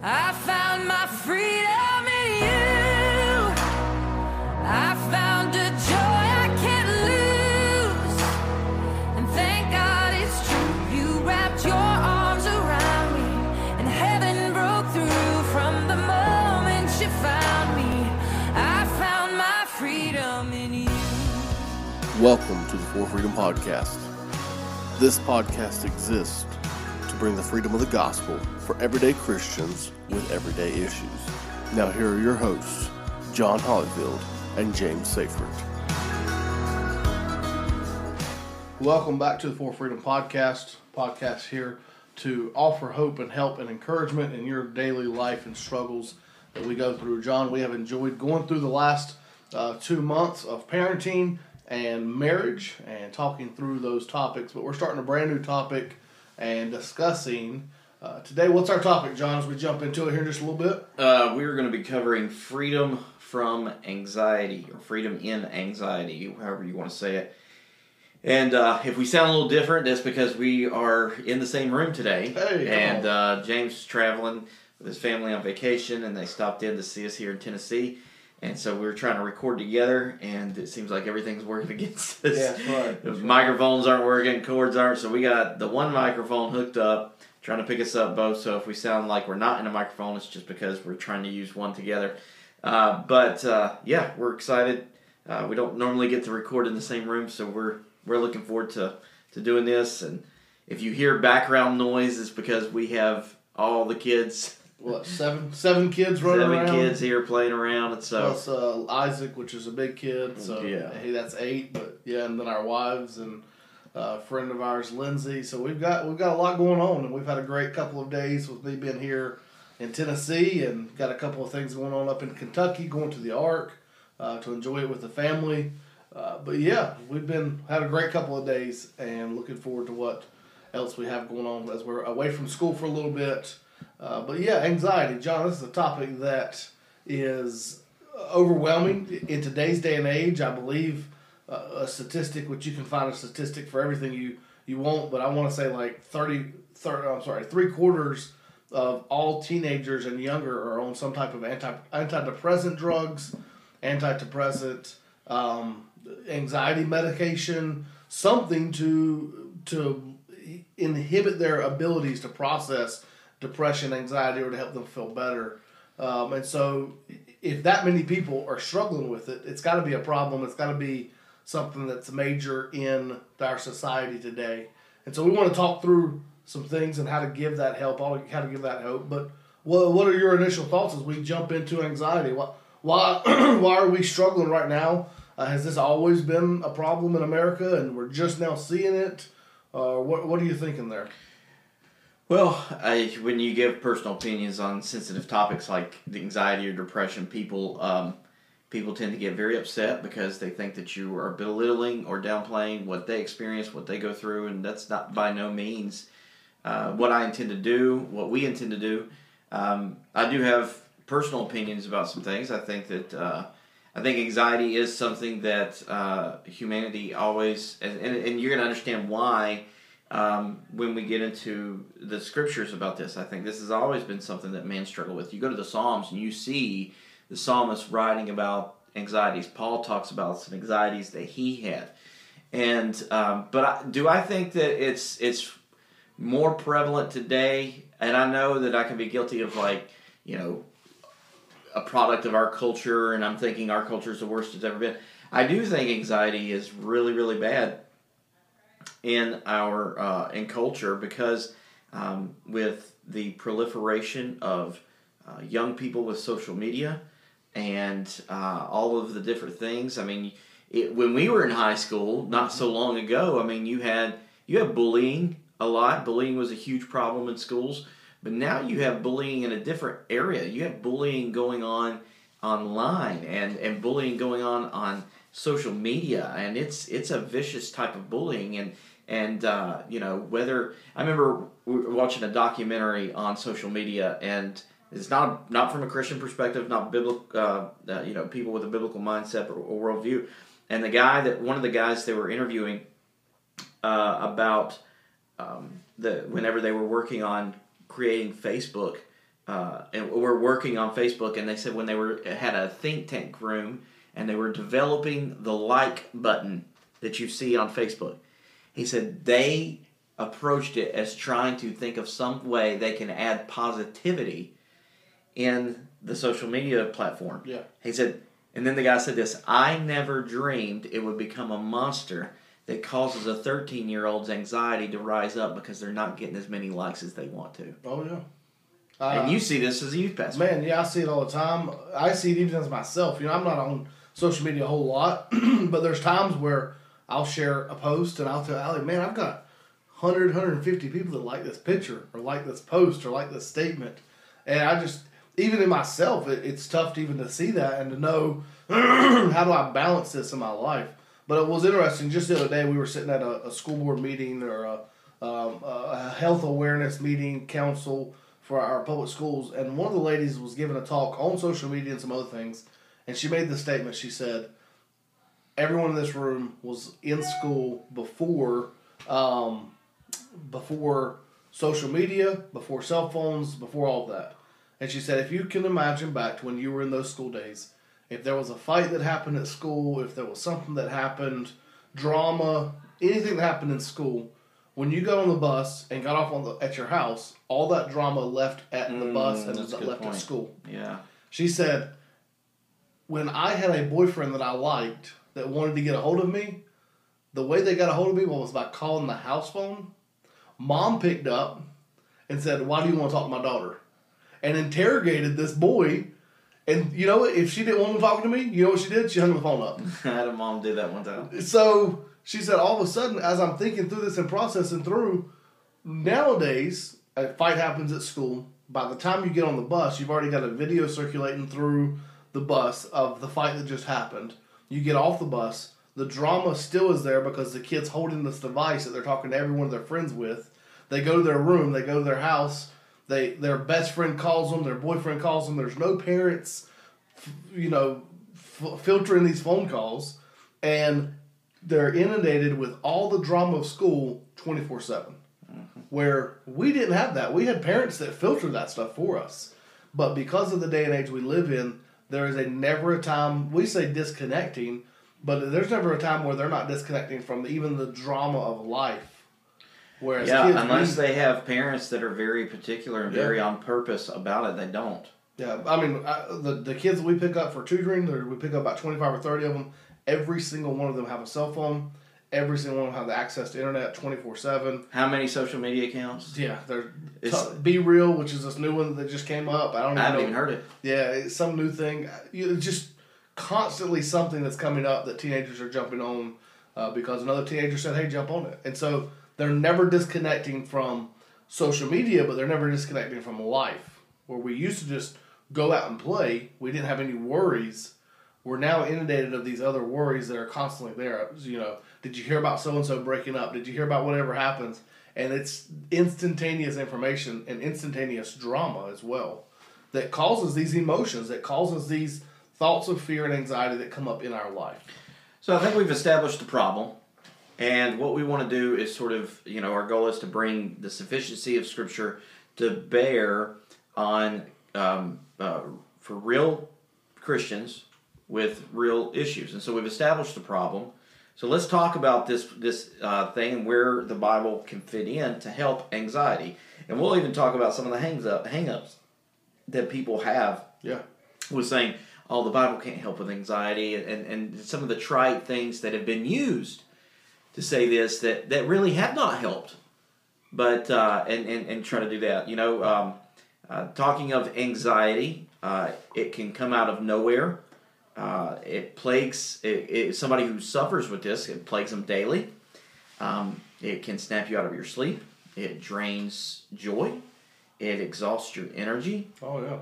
I found my freedom in you. I found a joy I can't lose. And thank God it's true. You wrapped your arms around me, and heaven broke through from the moment you found me. I found my freedom in you. Welcome to the For Freedom Podcast. This podcast exists bring the freedom of the gospel for everyday Christians with everyday issues. Now, here are your hosts, John Hollyfield and James Seyfert. Welcome back to the For Freedom Podcast. Podcast here to offer hope and help and encouragement in your daily life and struggles that we go through. John, we have enjoyed going through the last uh, two months of parenting and marriage and talking through those topics, but we're starting a brand new topic and discussing. Uh, today, what's our topic, John, as we jump into it here in just a little bit? Uh, we're going to be covering freedom from anxiety or freedom in anxiety, however you want to say it. And uh, if we sound a little different, that's because we are in the same room today. Hey, and uh, James is traveling with his family on vacation, and they stopped in to see us here in Tennessee. And so we were trying to record together, and it seems like everything's working against us. Yeah, that's right. The That's right. microphones aren't working, cords aren't. So we got the one microphone hooked up, trying to pick us up both. So if we sound like we're not in a microphone, it's just because we're trying to use one together. Uh, but uh, yeah, we're excited. Uh, we don't normally get to record in the same room, so we're we're looking forward to to doing this. And if you hear background noise, it's because we have all the kids, What, seven seven kids running seven around? kids here playing around, and so Plus uh, Isaac, which is a big kid, so Yeah. hey, that's eight. But yeah, and then our wives and uh, a friend of ours, Lindsay. So we've got we've got a lot going on, and we've had a great couple of days with me being here in Tennessee, and got a couple of things going on up in Kentucky, going to the Ark uh, to enjoy it with the family. Uh, but yeah, we've been had a great couple of days, and looking forward to what else we have going on as we're away from school for a little bit. Uh, but yeah, anxiety, John. This is a topic that is overwhelming in today's day and age. I believe uh, a statistic, which you can find a statistic for everything you you want, but I want to say like 30, 30 I'm sorry, three quarters of all teenagers and younger are on some type of anti antidepressant drugs, antidepressant, um, anxiety medication, something to to inhibit their abilities to process depression, anxiety, or to help them feel better. Um, and so, if that many people are struggling with it, it's got to be a problem. It's got to be something that's major in our society today. And so, we want to talk through some things and how to give that help, how to give that hope. But what, what are your initial thoughts as we jump into anxiety? Why, why, why are we struggling right now? Uh, has this always been a problem in America and we're just now seeing it? Uh, what, what are you thinking there? Well, I, when you give personal opinions on sensitive topics like anxiety or depression, people um, people tend to get very upset because they think that you are belittling or downplaying what they experience, what they go through, and that's not by no means uh, what I intend to do. What we intend to do. Um, I do have personal opinions about some things. I think that uh, I think anxiety is something that uh, humanity always, and, and, and you're going to understand why um, when we get into the scriptures about this. I think this has always been something that men struggle with. You go to the Psalms and you see the psalmist writing about anxieties. Paul talks about some anxieties that he had, and um, but I, do I think that it's it's more prevalent today? And I know that I can be guilty of like you know a product of our culture, and I'm thinking our culture is the worst it's ever been. I do think anxiety is really really bad in our uh, in culture because um, with the proliferation of uh, young people with social media and uh, all of the different things. I mean, it, when we were in high school, not so long ago, I mean, you had you had bullying a lot. Bullying was a huge problem in schools, but now you have bullying in a different area. You have bullying going on online and and bullying going on on social media, and it's it's a vicious type of bullying and. And uh, you know whether I remember watching a documentary on social media, and it's not not from a Christian perspective, not biblical. Uh, uh, you know, people with a biblical mindset or, or worldview. And the guy that one of the guys they were interviewing uh, about um, the whenever they were working on creating Facebook uh, and were working on Facebook, and they said when they were had a think tank room and they were developing the like button that you see on Facebook. He said they approached it as trying to think of some way they can add positivity in the social media platform. Yeah. He said, and then the guy said this I never dreamed it would become a monster that causes a 13 year old's anxiety to rise up because they're not getting as many likes as they want to. Oh yeah. Uh, and you see this as a youth pastor. Man, yeah, I see it all the time. I see it even as myself. You know, I'm not on social media a whole lot, but there's times where I'll share a post and I'll tell Allie, man, I've got 100, 150 people that like this picture or like this post or like this statement. And I just, even in myself, it, it's tough to even to see that and to know how do I balance this in my life. But it was interesting. Just the other day, we were sitting at a, a school board meeting or a, um, a health awareness meeting, council for our public schools, and one of the ladies was giving a talk on social media and some other things, and she made the statement. She said, "Everyone in this room was in school before, um, before social media, before cell phones, before all of that." And she said, "If you can imagine back to when you were in those school days, if there was a fight that happened at school, if there was something that happened, drama, anything that happened in school." When you got on the bus and got off on the, at your house, all that drama left at the Mm, bus and that's a was left at school. Yeah. She said, when I had a boyfriend that I liked that wanted to get a hold of me, the way they got a hold of me was by calling the house phone. Mom picked up and said, Why do you want to talk to my daughter? And interrogated this boy. And you know what? If she didn't want him talking to me, you know what she did? She hung the phone up. I had a mom do that one time. So she said, all of a sudden, as I'm thinking through this and processing through, nowadays, a fight happens at school. By the time you get on the bus, you've already got a video circulating through the bus of the fight that just happened. You get off the bus, the drama still is there because the kid's holding this device that they're talking to every one of their friends with. They go to their room, they go to their house, they their best friend calls them, their boyfriend calls them. There's no parents, you know, f- filtering these phone calls, and they're inundated with all the drama of school 24 7 mm-hmm. where we didn't have that we had parents that filtered that stuff for us but because of the day and age we live in there is a never a time we say disconnecting but there's never a time where they're not disconnecting from even the drama of life whereas Yeah, kids, unless we- they have parents that are very particular and Yeah. very on purpose about it, they don't. Yeah, I mean, I, the the kids we pick up for tutoring, we pick up about twenty five or thirty of them. Every single one of them have a cell phone. Every single one of them have access to internet twenty four seven. How many social media accounts? Yeah, they're It's- t- BeReal, which is this new one that just came up. I don't even I haven't know. even heard it. Yeah, it's some new thing. You it's just constantly something that's coming up that teenagers are jumping on uh, because another teenager said, "Hey, jump on it," and so they're never disconnecting from social media, but they're never disconnecting from life. Where we used to just go out and play, we didn't have any worries. We're now inundated of these other worries that are constantly there. You know, did you hear about so and so breaking up? Did you hear about whatever happens? And it's instantaneous information and instantaneous drama as well that causes these emotions, that causes these thoughts of fear and anxiety that come up in our life. So I think we've established the problem, and what we want to do is sort of, you know, our goal is to bring the sufficiency of Scripture to bear on um, uh, for real Christians with real issues, and so we've established the problem. So let's talk about this this uh, thing and where the Bible can fit in to help anxiety, and we'll even talk about some of the hangs up hangups that people have Yeah. was saying, oh, the Bible can't help with anxiety, and, and some of the trite things that have been used to say this that, that really have not helped. But, uh, and, and, and try to do that. You know, um, uh, talking of anxiety, uh, it can come out of nowhere. Uh, it plagues it, it, somebody who suffers with this, it plagues them daily. Um, it can snap you out of your sleep. It drains joy. It exhausts your energy. Oh yeah.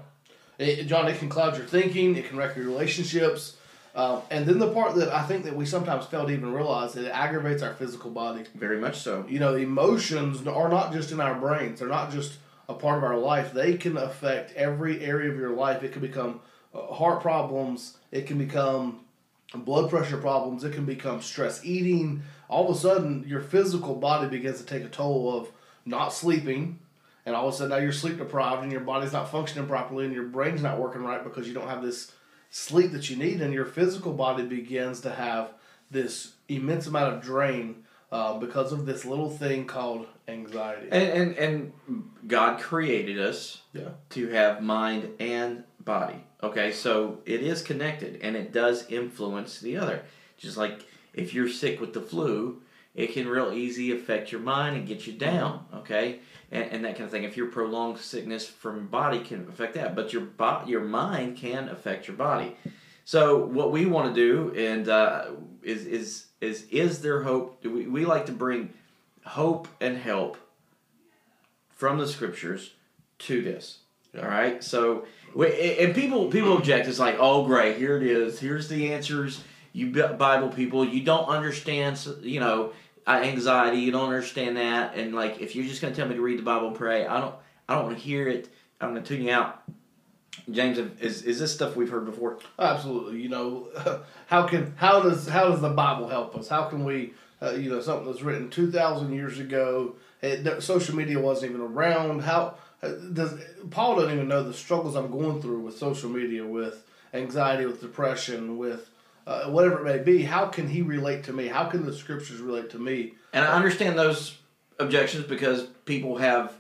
It, John, it can cloud your thinking. It can wreck your relationships. Um, and then the part that I think that we sometimes fail to even realize that it aggravates our physical body. Very much so. You know, emotions are not just in our brains. They're not just a part of our life. They can affect every area of your life. It can become uh, heart problems. It can become blood pressure problems. It can become stress eating. All of a sudden, your physical body begins to take a toll of not sleeping and all of a sudden now you're sleep deprived and your body's not functioning properly and your brain's not working right because you don't have this sleep that you need and your physical body begins to have this immense amount of drain uh, because of this little thing called anxiety. And, and and God created us yeah. to have mind and body. Okay, so it is connected and it does influence the other. Just like if you're sick with the flu, it can real easy affect your mind and get you down. Okay, and, and that kind of thing. If your prolonged sickness from body can affect that, but your bo- your mind can affect your body. So what we want to do and uh, is is is is there hope? We, we like to bring hope and help from the scriptures to this. All right, so and people people object. It's like, oh, great, here it is. Here's the answers. You Bible people, you don't understand. You know, uh, anxiety. You don't understand that. And like, if you're just gonna tell me to read the Bible and pray, I don't. I don't want to hear it. I'm gonna tune you out. James, is is this stuff we've heard before? Absolutely. You know, how can how does how does the Bible help us? How can we, uh, you know, something that's written two thousand years ago, it, social media wasn't even around. How does Paul doesn't even know the struggles I'm going through with social media, with anxiety, with depression, with uh, whatever it may be. How can he relate to me? How can the scriptures relate to me? And I understand those objections because people have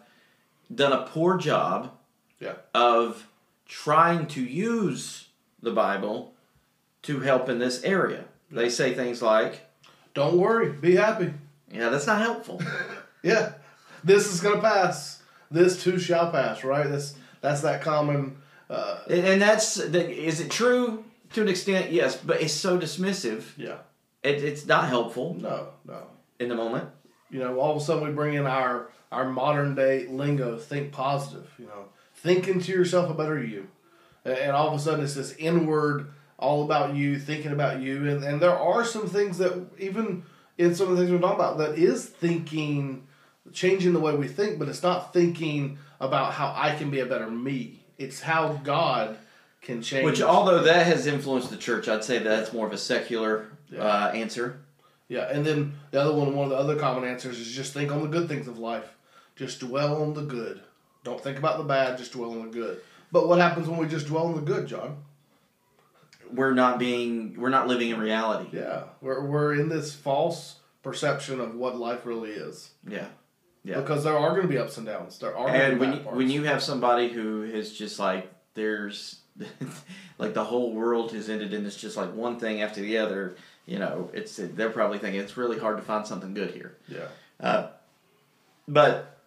done a poor job Yeah. of trying to use the Bible to help in this area. They say things like, Don't worry, be happy. yeah, that's not helpful. Yeah, this is gonna pass. This too shall pass. Right. That's that's that common. Uh, and and that's, that- is it true to an extent? Yes, but it's so dismissive. yeah. It, it's not helpful No. No. in the moment. you know, all of a sudden we bring in our our modern day lingo, think positive, you know, thinking to yourself a better you. And and all of a sudden it's this inward, all about you, thinking about you. And, and there are some things that, even in some of the things we're talking about, that is thinking, changing the way we think, but it's not thinking about how I can be a better me. It's how God can change. Which, although that has influenced the church, I'd say that's more of a secular Yeah. uh, answer. Yeah, and then the other one, one of the other common answers is just think on the good things of life. Just dwell on the good. Don't think about the bad, just dwell on the good. But what happens when we just dwell on the good, John? We're not being, we're not living in reality. Yeah, we're, we're in this false perception of what life really is. Yeah. Yeah. Because there are going to be ups and downs. There are and when you, parts. when you have somebody who is just like there's like the whole world has ended and it's just like one thing after the other you know it's they're probably thinking it's really hard to find something good here yeah, uh, but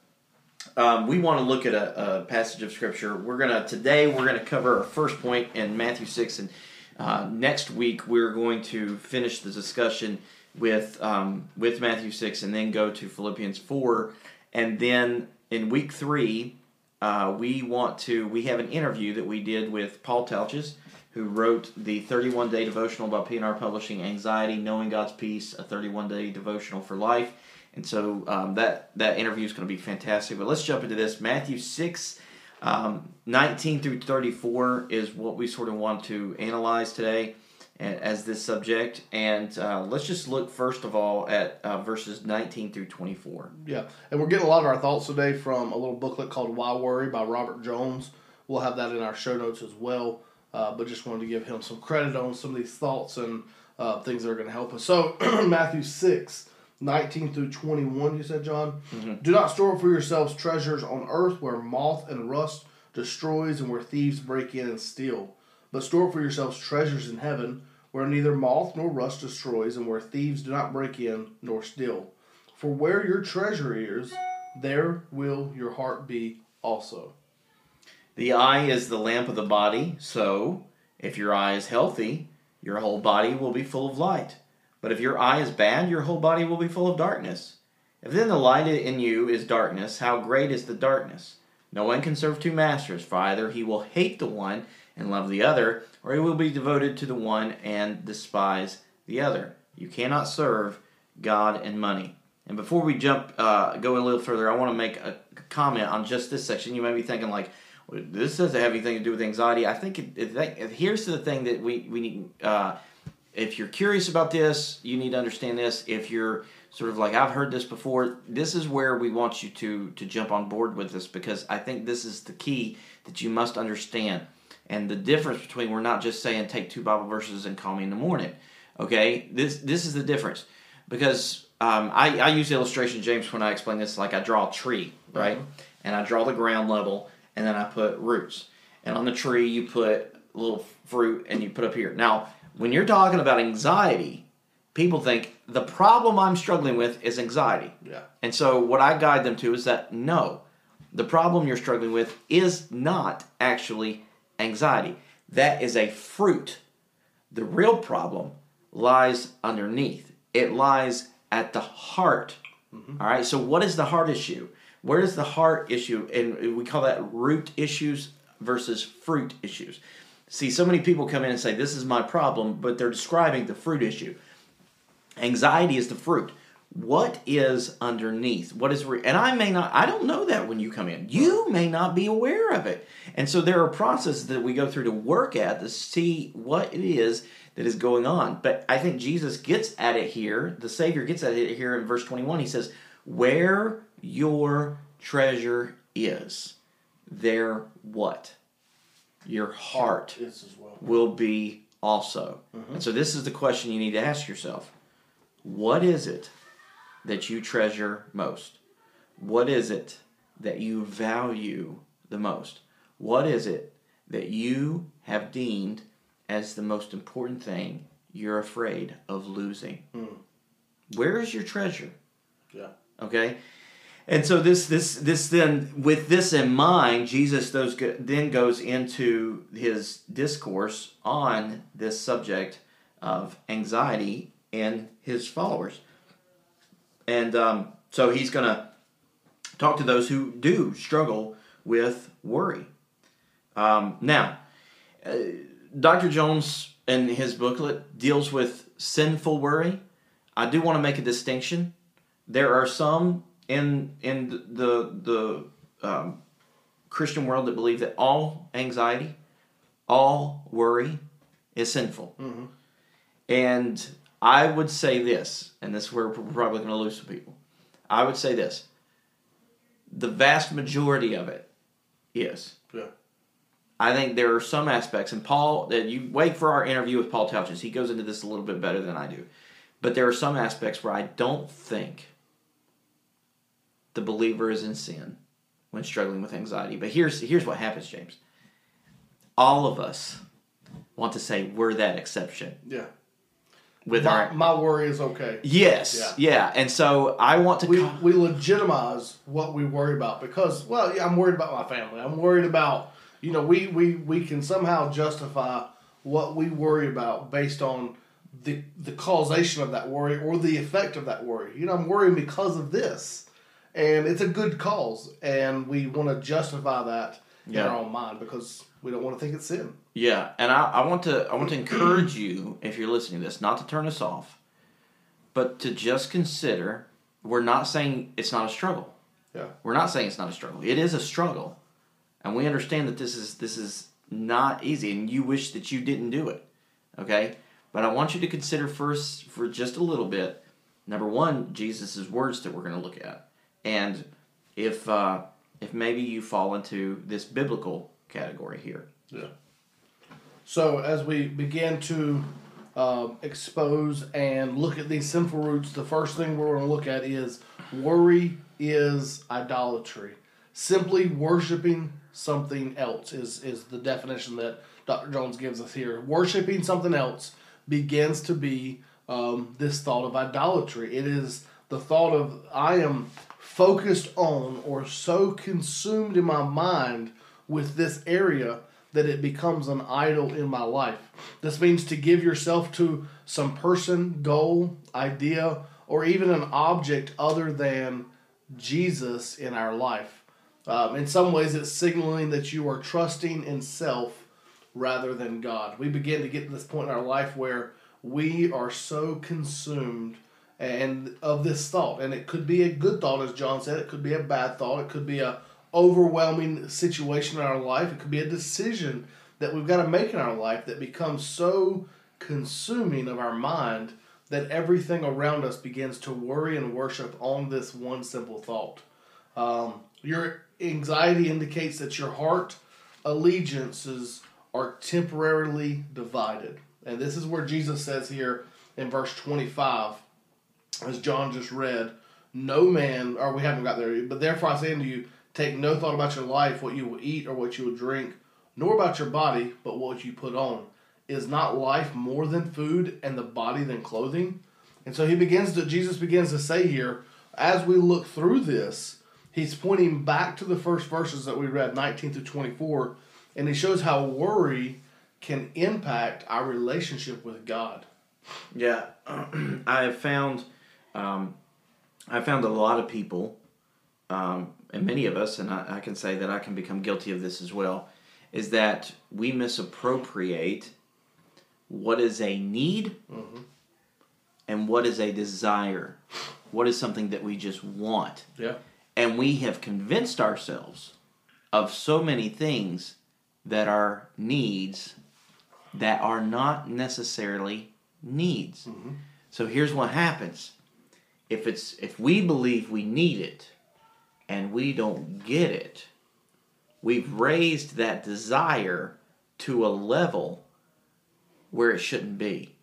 um, we want to look at a, a passage of scripture we're gonna today we're gonna cover our first point in matthew 6 and uh, next week we're going to finish the discussion with um, with matthew 6 and then go to philippians 4 and then in week 3 uh, we want to we have an interview that we did with paul Tautges who wrote the 31 day devotional about P&R publishing anxiety knowing god's peace a 31 day devotional for life and so um, that that interview is going to be fantastic. But let's jump into this. Matthew six, um, 19 through thirty four is what we sort of want to analyze today as this subject. And uh, let's just look first of all at uh, verses nineteen through twenty four. yeah. And we're getting a lot of our thoughts today from a little booklet called Why Worry by Robert Jones. We'll have that in our show notes as well. Uh, but just wanted to give him some credit on some of these thoughts and uh, things that are going to help us. So, Matthew 6, 19 through 21, you said, John? Do not store for yourselves treasures on earth where moth and rust destroys and where thieves break in and steal. But store for yourselves treasures in heaven where neither moth nor rust destroys and where thieves do not break in nor steal. For where your treasure is, there will your heart be also. The eye is the lamp of the body, so if your eye is healthy, your whole body will be full of light. But if your eye is bad, your whole body will be full of darkness. If then the light in you is darkness, how great is the darkness? No one can serve two masters, for either he will hate the one and love the other, or he will be devoted to the one and despise the other. You cannot serve God and money. And before we jump, uh, go a little further, I want to make a comment on just this section. You may be thinking like, well, this doesn't have anything to do with anxiety. I think it, it, it, here's the thing that we we need. Uh, if you're curious about this, you need to understand this. If you're sort of like I've heard this before, this is where we want you to to jump on board with this because I think this is the key that you must understand. And the difference between we're not just saying take two Bible verses and call me in the morning. Okay, this this is the difference because um, I, I use illustration, James, when I explain this. Like I draw a tree, right, and I draw the ground level, and then I put roots, and on the tree you put little fruit, and you put up here. Now, when you're talking about anxiety, people think the problem I'm struggling with is anxiety. Yeah. And so what I guide them to is that no, the problem you're struggling with is not actually anxiety. That is a fruit. The real problem lies underneath. It lies at the heart. Mm-hmm. All right. So what is the heart issue? Where is the heart issue? And we call that root issues versus fruit issues. See, so many people come in and say, This is my problem, but they're describing the fruit issue. Anxiety is the fruit. What is underneath? What is re- and I may not I don't know that when you come in. You may not be aware of it. And so there are processes that we go through to work at to see what it is that is going on. But I think Jesus gets at it here. The Savior gets at it here in verse 21. He says, "Where your treasure is, there what? Your heart well. will be also. Mm-hmm. And so this is the question you need to ask yourself. What is it that you treasure most? What is it that you value the most? What is it that you have deemed as the most important thing you're afraid of losing? Hmm. Where is your treasure? Yeah. Okay, and so this this this then with this in mind, Jesus those go, then goes into his discourse on this subject of anxiety and his followers, and um, so he's going to talk to those who do struggle with worry. Um, now, uh, Dr. Jones in his booklet deals with sinful worry. I do want to make a distinction there are some in in the the um, Christian world that believe that all anxiety, all worry, is sinful. And I would say this, and this is where we're probably going to lose some people. I would say this: the vast majority of it is. Yeah. I think there are some aspects, and Paul, that you wait for our interview with Paul Tautges. He goes into this a little bit better than I do, but there are some aspects where I don't think the believer is in sin when struggling with anxiety. But here's here's what happens, James. All of us want to say we're that exception Yeah. With My, our my worry is okay. yes, Yeah. yeah. and so I want to. We, co- we legitimize what we worry about because, well, yeah, I'm worried about my family. I'm worried about, you know, we, we, we can somehow justify what we worry about based on the, the causation of that worry or the effect of that worry. You know, I'm worrying because of this. And it's a good cause. And we want to justify that Yeah. in our own mind because we don't want to think it's sin. Yeah, and I, I want to I want to encourage you if you're listening to this not to turn us off, but to just consider we're not saying it's not a struggle. Yeah. We're not saying it's not a struggle. It is a struggle, and we understand that this is this is not easy, and you wish that you didn't do it. Okay, but I want you to consider first for just a little bit. Number one, Jesus' words that we're going to look at, and if uh, if maybe you fall into this biblical category here. Yeah. So as we begin to um, expose and look at these sinful roots, the first thing we're going to look at is worry is idolatry. Simply worshiping something else is is the definition that Dr. Jones gives us here. Worshiping something else begins to be um, this thought of idolatry. It is the thought of I am focused on or so consumed in my mind with this area that it becomes an idol in my life. This means to give yourself to some person, goal, idea, or even an object other than Jesus in our life. Um, in some ways, it's signaling that you are trusting in self rather than God. We begin to get to this point in our life where we are so consumed and of this thought, and it could be a good thought, as John said. It could be a bad thought. It could be a overwhelming situation in our life. It could be a decision that we've got to make in our life that becomes so consuming of our mind that everything around us begins to worry and worship on this one simple thought. Um, your anxiety indicates that your heart allegiances are temporarily divided. And this is where Jesus says here in verse 25, as John just read, no man, or we haven't got there, but therefore I say unto you, take no thought about your life, what you will eat or what you will drink, nor about your body, but what you put on. Is not life more than food and the body than clothing? And so he begins to, Jesus begins to say here, as we look through this, he's pointing back to the first verses that we read, 19 through 24, and he shows how worry can impact our relationship with God. Yeah, I have found, um, I found a lot of people, um, and many of us, and I, I can say that I can become guilty of this as well, is that we misappropriate what is a need and what is a desire. What is something that we just want. Yeah. And we have convinced ourselves of so many things that are needs that are not necessarily needs. So here's what happens. If it's if we believe we need it and we don't get it, we've raised that desire to a level where it shouldn't be.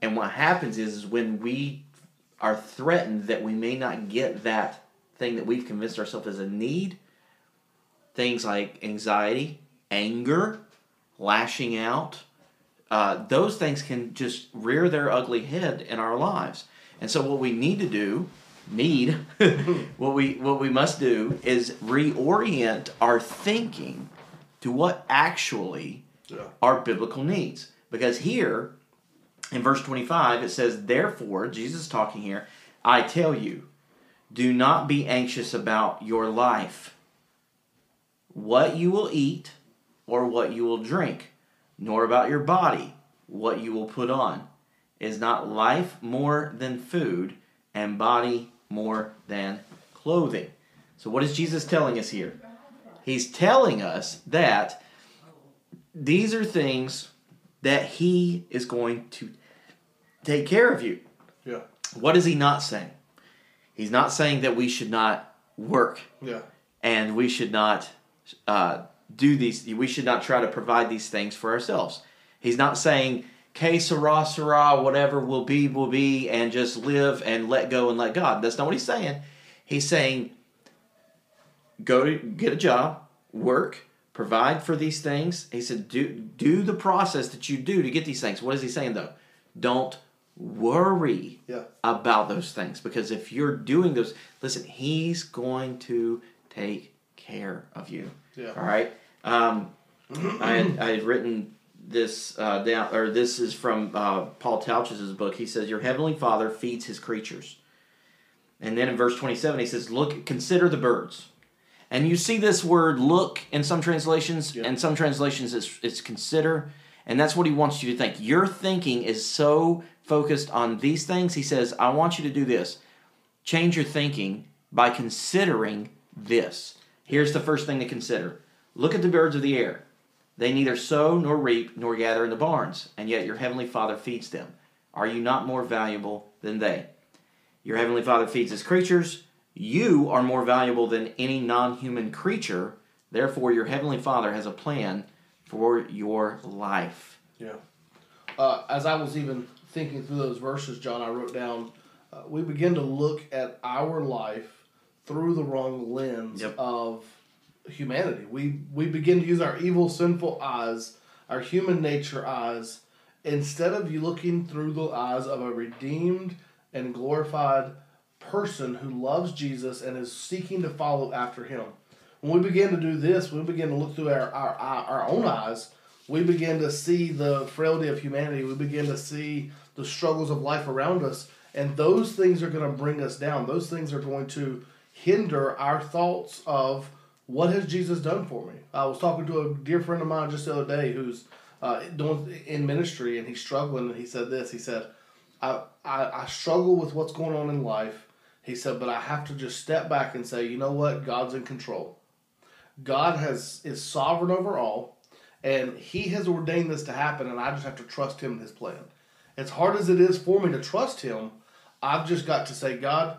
And what happens is, is when we are threatened that we may not get that thing that we've convinced ourselves is a need, things like anxiety, anger, lashing out, uh, those things can just rear their ugly head in our lives. And so, what we need to do, need, what we what we must do is reorient our thinking to what actually Yeah. are biblical needs. Because here in verse 25 it says, Therefore, Jesus is talking here, I tell you, do not be anxious about your life, what you will eat or what you will drink, nor about your body, what you will put on. Is not life more than food, and body more than clothing? So, what is Jesus telling us here? He's telling us that these are things that He is going to take care of you. Yeah. What is He not saying? He's not saying that we should not work Yeah. and we should not uh, do these. We should not try to provide these things for ourselves. He's not saying, "Que sera, sera, whatever will be, will be," and just live and let go and let God. That's not what he's saying. He's saying, "Go to get a job, work, provide for these things." He said, "Do do the process that you do to get these things." What is he saying though? Don't worry Yeah. about those things because if you're doing those, listen, he's going to take care of you. Yeah. All right. Um, I had, I had written this uh, down, or this is from uh, Paul Tautges' book. He says, "Your heavenly Father feeds His creatures." And then in verse twenty-seven, he says, "Look, consider the birds." And you see this word "look" in some translations, and some translations it's, it's "consider," and that's what he wants you to think. Your thinking is so focused on these things. He says, "I want you to do this." Change your thinking by considering this. Here's the first thing to consider. Look at the birds of the air. They neither sow nor reap nor gather in the barns, and yet your heavenly Father feeds them. Are you not more valuable than they? Your heavenly Father feeds his creatures. You are more valuable than any non human creature. Therefore, your heavenly Father has a plan for your life. Yeah. Uh, as I was even thinking through those verses, John, I wrote down uh, we begin to look at our life through the wrong lens Yep. of humanity. We we begin to use our evil, sinful eyes, our human nature eyes, instead of you looking through the eyes of a redeemed and glorified person who loves Jesus and is seeking to follow after him. When we begin to do this, we begin to look through our, our, our, own eyes, we begin to see the frailty of humanity. We begin to see the struggles of life around us. And those things are going to bring us down. Those things are going to hinder our thoughts of what has Jesus done for me. I was talking to a dear friend of mine just the other day who's uh, doing in ministry and he's struggling. And he said this. He said, I, I, I struggle with what's going on in life. He said, but I have to just step back and say, you know what? God's in control. God has is sovereign over all, And He has ordained this to happen, and I just have to trust Him and His plan. As hard as it is for me to trust Him, I've just got to say, God,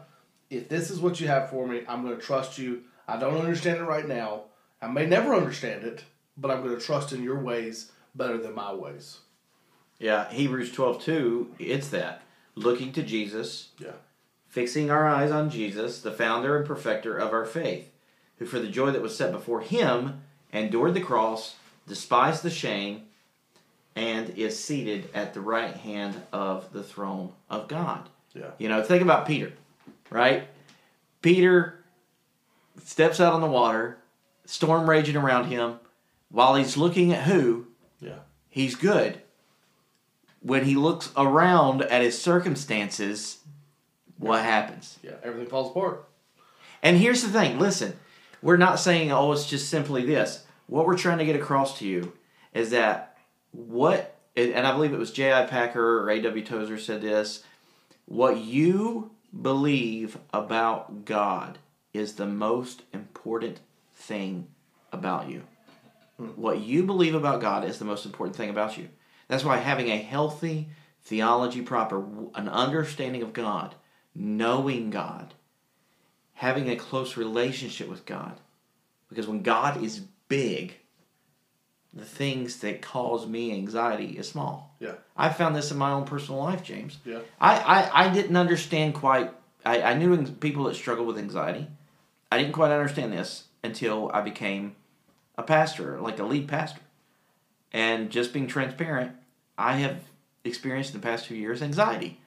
if this is what you have for me, I'm going to trust you. I don't understand it right now. I may never understand it, but I'm going to trust in your ways better than my ways. Yeah, Hebrews 12 2, it's that. Looking to Jesus, Yeah. fixing our eyes on Jesus, the founder and perfecter of our faith, who for the joy that was set before him endured the cross, despised the shame, and is seated at the right hand of the throne of God. Yeah. You know, think about Peter, right? Peter steps out on the water, storm raging around him, while he's looking at who? Yeah. He's good. When he looks around at his circumstances, what happens? Yeah. Everything falls apart. And here's the thing listen, we're not saying, oh, it's just simply this. What we're trying to get across to you is that what, and I believe it was J.I. Packer or A.W. Tozer said this what you believe about God is the most important thing about you. Hmm. What you believe about God is the most important thing about you. That's why having a healthy theology proper, an understanding of God, knowing God, having a close relationship with God. Because when God is big, the things that cause me anxiety is small. Yeah. I found this in my own personal life, James. Yeah. I, I, I didn't understand quite. I, I knew people that struggle with anxiety. I didn't quite understand this until I became a pastor, like a lead pastor. And just being transparent, I have experienced in the past two years anxiety.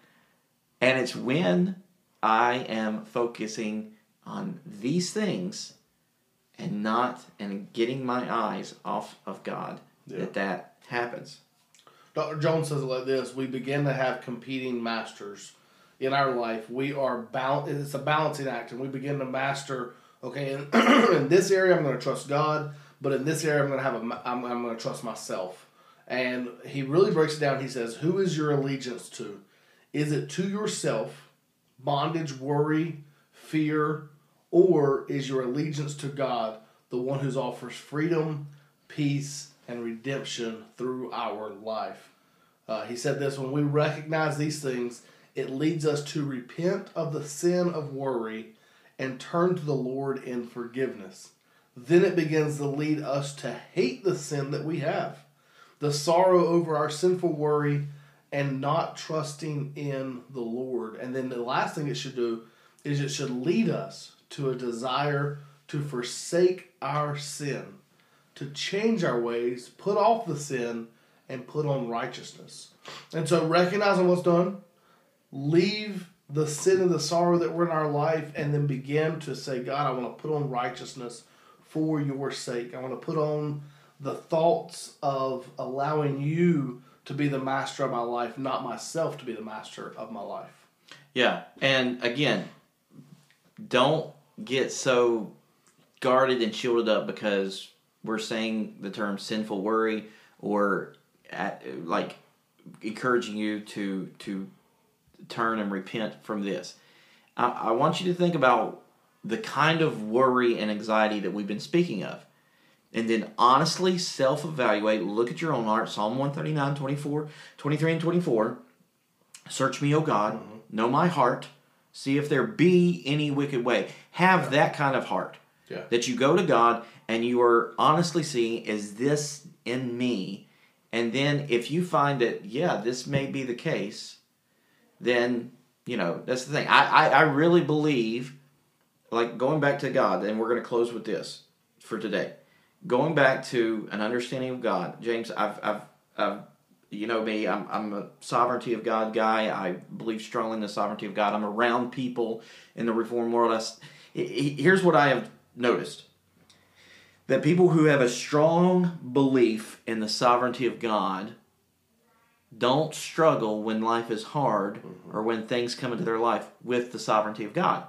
And it's when I am focusing on these things and not and getting my eyes off of God Yeah. that that happens. Dr. Jones says it like this: We begin to have competing masters in our life. We are bal- It's a balancing act, and we begin to master. Okay, in, in this area, I'm going to trust God, but in this area, I'm going to have a. I'm, I'm going to trust myself. And he really breaks it down. He says, "Who is your allegiance to? Is it to yourself, bondage, worry, fear, or is your allegiance to God, the one who offers freedom, peace, and redemption through our life. Uh, he said this when we recognize these things, it leads us to repent of the sin of worry and turn to the Lord in forgiveness. Then it begins to lead us to hate the sin that we have, the sorrow over our sinful worry, and not trusting in the Lord. And then the last thing it should do is it should lead us to a desire to forsake our sin to change our ways, put off the sin, and put on righteousness. And so, recognizing what's done, leave the sin and the sorrow that were in our life, and then begin to say, God, I want to put on righteousness for your sake. I want to put on the thoughts of allowing you to be the master of my life, not myself to be the master of my life. Yeah, and again, don't get so guarded and shielded up because we're saying the term sinful worry or at, like encouraging you to to turn and repent from this. I, I want you to think about the kind of worry and anxiety that we've been speaking of. And then honestly self evaluate, look at your own heart, Psalm 139, 24, 23, and 24. Search me, O God, mm-hmm. know my heart, see if there be any wicked way. Have that kind of heart. Yeah. That you go to God and you are honestly seeing, is this in me? And then if you find that, yeah, this may be the case, then, you know, that's the thing. I, I, I really believe, like going back to God, and we're going to close with this for today. Going back to an understanding of God, James, I've, I've, I've you know me, I'm, I'm a sovereignty of God guy. I believe strongly in the sovereignty of God. I'm around people in the reform world. I here's what I have noticed that people who have a strong belief in the sovereignty of God don't struggle when life is hard or when things come into their life with the sovereignty of God.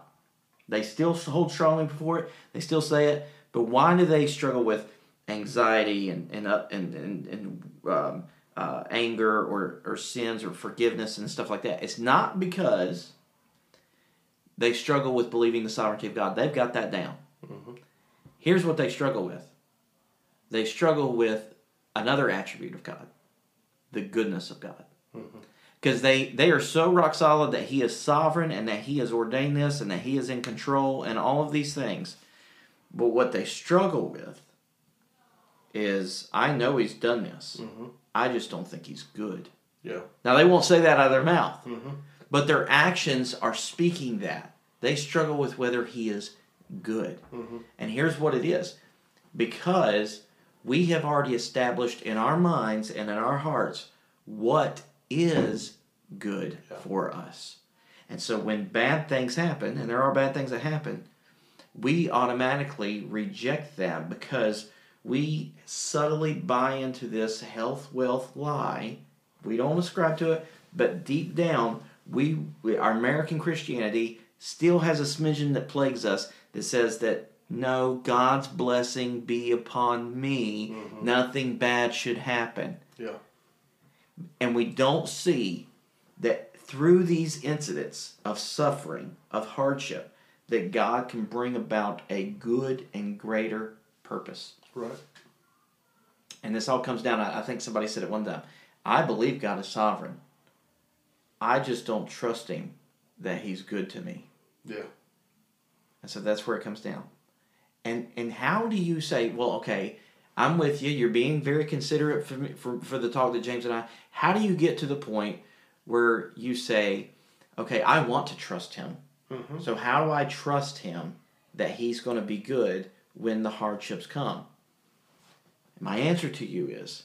They still hold strongly before it, they still say it, but why do they struggle with anxiety and and up and and, and um, uh, anger or or sins or forgiveness and stuff like that? It's not because they struggle with believing the sovereignty of God. They've got that down. Here's what they struggle with. They struggle with another attribute of God, the goodness of God. Mm-hmm. Because they, they are so rock solid that He is sovereign and that He has ordained this and that He is in control and all of these things. But what they struggle with is I know He's done this. Mm-hmm. I just don't think He's good. Yeah. Now, they won't say that out of their mouth, mm-hmm. but their actions are speaking that. They struggle with whether He is good. And here's what it is because we have already established in our minds and in our hearts what is good Yeah. for us. And so when bad things happen, and there are bad things that happen, we automatically reject them because we subtly buy into this health wealth lie. We don't ascribe to it, but deep down, we, we our American Christianity still has a smidgen that plagues us that says that no, God's blessing be upon me. Mm-hmm. Nothing bad should happen Yeah. and we don't see that through these incidents of suffering, of hardship, that God can bring about a good and greater purpose. Right. And this all comes down, I I think somebody said it one time. I believe God is sovereign. I just don't trust Him that He's good to me. Yeah. And so that's where it comes down. And and how do you say, well, okay, I'm with you. You're being very considerate for, me, for for the talk that James and I. How do you get to the point where you say, okay, I want to trust Him. Mhm. So how do I trust Him that He's going to be good when the hardships come? My answer to you is,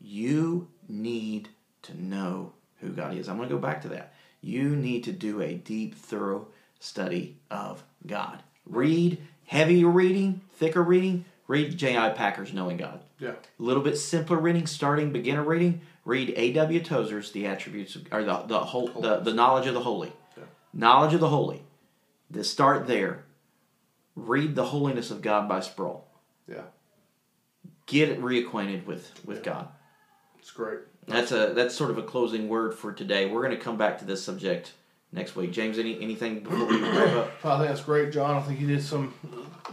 you need to know who God is. I'm going to go back to that. You need to do a deep, thorough study of God. Read heavier reading, thicker reading. Read J.I. Packer's Knowing God. Yeah. A little bit simpler reading, starting beginner reading. Read A.W. Tozer's The Attributes of, or the the whole the, the knowledge of the holy. Yeah. Knowledge of the holy. To start there. Read The Holiness of God by Sproul. Yeah. Get reacquainted with with Yeah. God. It's great. That's a that's sort of a closing word for today. We're going to come back to this subject next week. James, any anything before we wrap up? I think that's great, John. I think you did some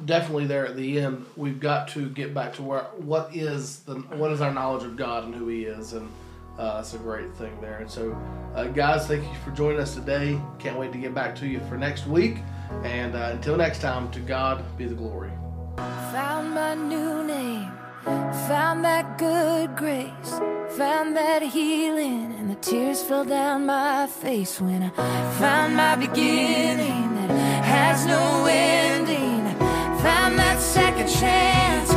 definitely there at the end. We've got to get back to where what is the what is our knowledge of God and who He is, and uh, that's a great thing there. And so, uh, guys, thank you for joining us today. Can't wait to get back to you for next week. And uh, until next time, to God be the glory. Found my new name, found that good grace, found that healing, and the tears fell down my face when I found my beginning that has no ending. Found that second chance,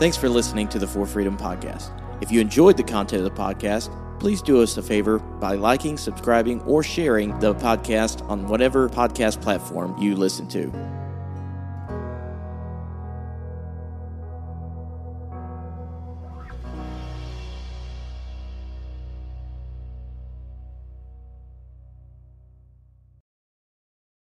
Thanks for listening to the For Freedom podcast. If you enjoyed the content of the podcast, please do us a favor by liking, subscribing, or sharing the podcast on whatever podcast platform you listen to.